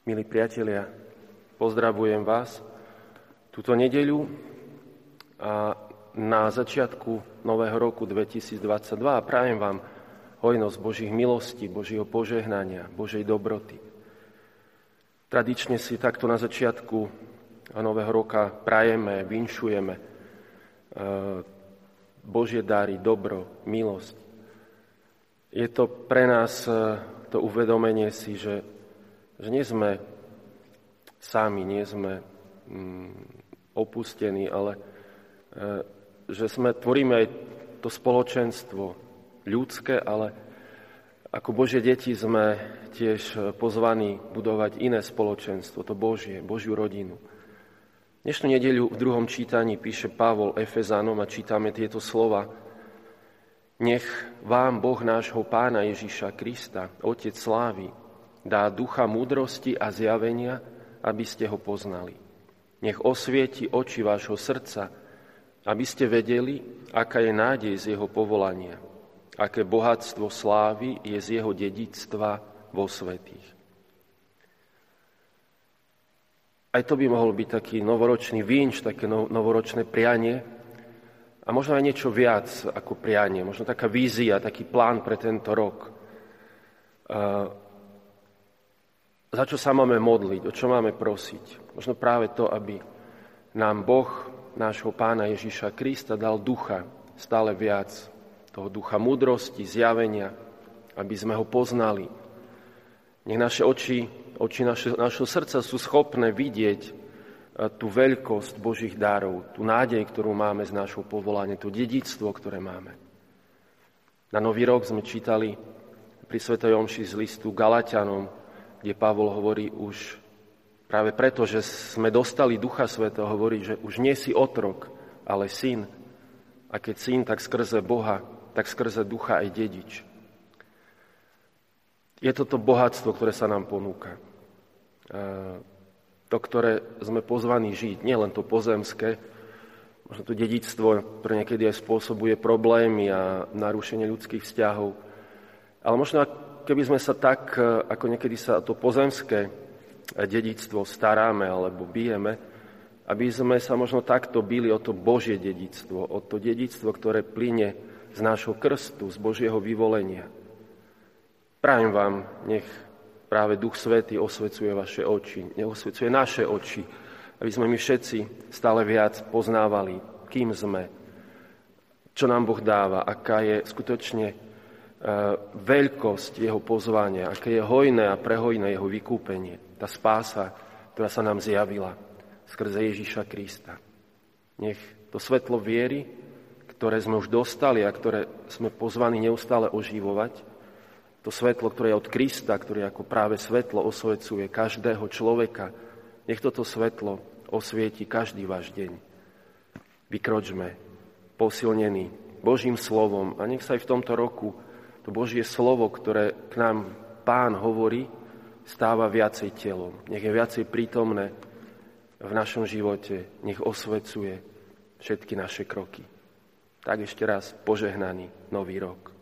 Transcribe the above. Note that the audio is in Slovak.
Milí priatelia, pozdravujem vás túto nedeľu a na začiatku nového roku 2022 a prajem vám hojnosť Božích milostí, Božieho požehnania, Božej dobroty. Tradične si takto na začiatku nového roka prajeme, vinšujeme e, Božie dary, dobro, milosť. Je to pre nás e, to uvedomenie si, že že nie sme sami, nie sme mm, opustení, ale e, že sme, tvoríme aj to spoločenstvo ľudské, ale ako Božie deti sme tiež pozvaní budovať iné spoločenstvo, to Božie, Božiu rodinu. Dnešnú nedeľu v druhom čítaní píše Pavol Efezánom a čítame tieto slova. Nech vám Boh nášho Pána Ježíša Krista, Otec slávy, dá ducha múdrosti a zjavenia, aby ste ho poznali. Nech osvieti oči vášho srdca, aby ste vedeli, aká je nádej z jeho povolania, aké bohatstvo slávy je z jeho dedictva vo svetých. Aj to by mohol byť taký novoročný vínč, také no, novoročné prianie a možno aj niečo viac ako prianie, možno taká vízia, taký plán pre tento rok za čo sa máme modliť, o čo máme prosiť. Možno práve to, aby nám Boh, nášho pána Ježíša Krista, dal ducha stále viac, toho ducha múdrosti, zjavenia, aby sme ho poznali. Nech naše oči, oči naše, našho srdca sú schopné vidieť e, tú veľkosť Božích darov, tú nádej, ktorú máme z nášho povolania, to dedictvo, ktoré máme. Na Nový rok sme čítali pri Svetoj Omši z listu Galatianom, kde Pavol hovorí už práve preto, že sme dostali Ducha Svetého, hovorí, že už nie si otrok, ale syn. A keď syn, tak skrze Boha, tak skrze Ducha aj dedič. Je toto bohatstvo, ktoré sa nám ponúka. To, ktoré sme pozvaní žiť, nielen to pozemské, možno to dedičstvo, ktoré niekedy aj spôsobuje problémy a narušenie ľudských vzťahov, ale možno keby sme sa tak, e, ako niekedy sa to pozemské dedictvo staráme alebo bijeme, aby sme sa možno takto byli o to Božie dedictvo, o to dedictvo, ktoré plyne z nášho krstu, z Božieho vyvolenia. Prajem vám, nech práve Duch Svetý osvecuje vaše oči, nech naše oči, aby sme my všetci stále viac poznávali, kým sme, čo nám Boh dáva, aká je skutočne veľkosť jeho pozvania, aké je hojné a prehojné jeho vykúpenie, tá spása, ktorá sa nám zjavila skrze Ježíša Krista. Nech to svetlo viery, ktoré sme už dostali a ktoré sme pozvaní neustále oživovať, to svetlo, ktoré je od Krista, ktoré ako práve svetlo osvecuje každého človeka, nech toto svetlo osvieti každý váš deň. Vykročme posilnení Božím slovom a nech sa aj v tomto roku to Božie slovo, ktoré k nám Pán hovorí, stáva viacej telom. Nech je viacej prítomné v našom živote, nech osvecuje všetky naše kroky. Tak ešte raz požehnaný nový rok.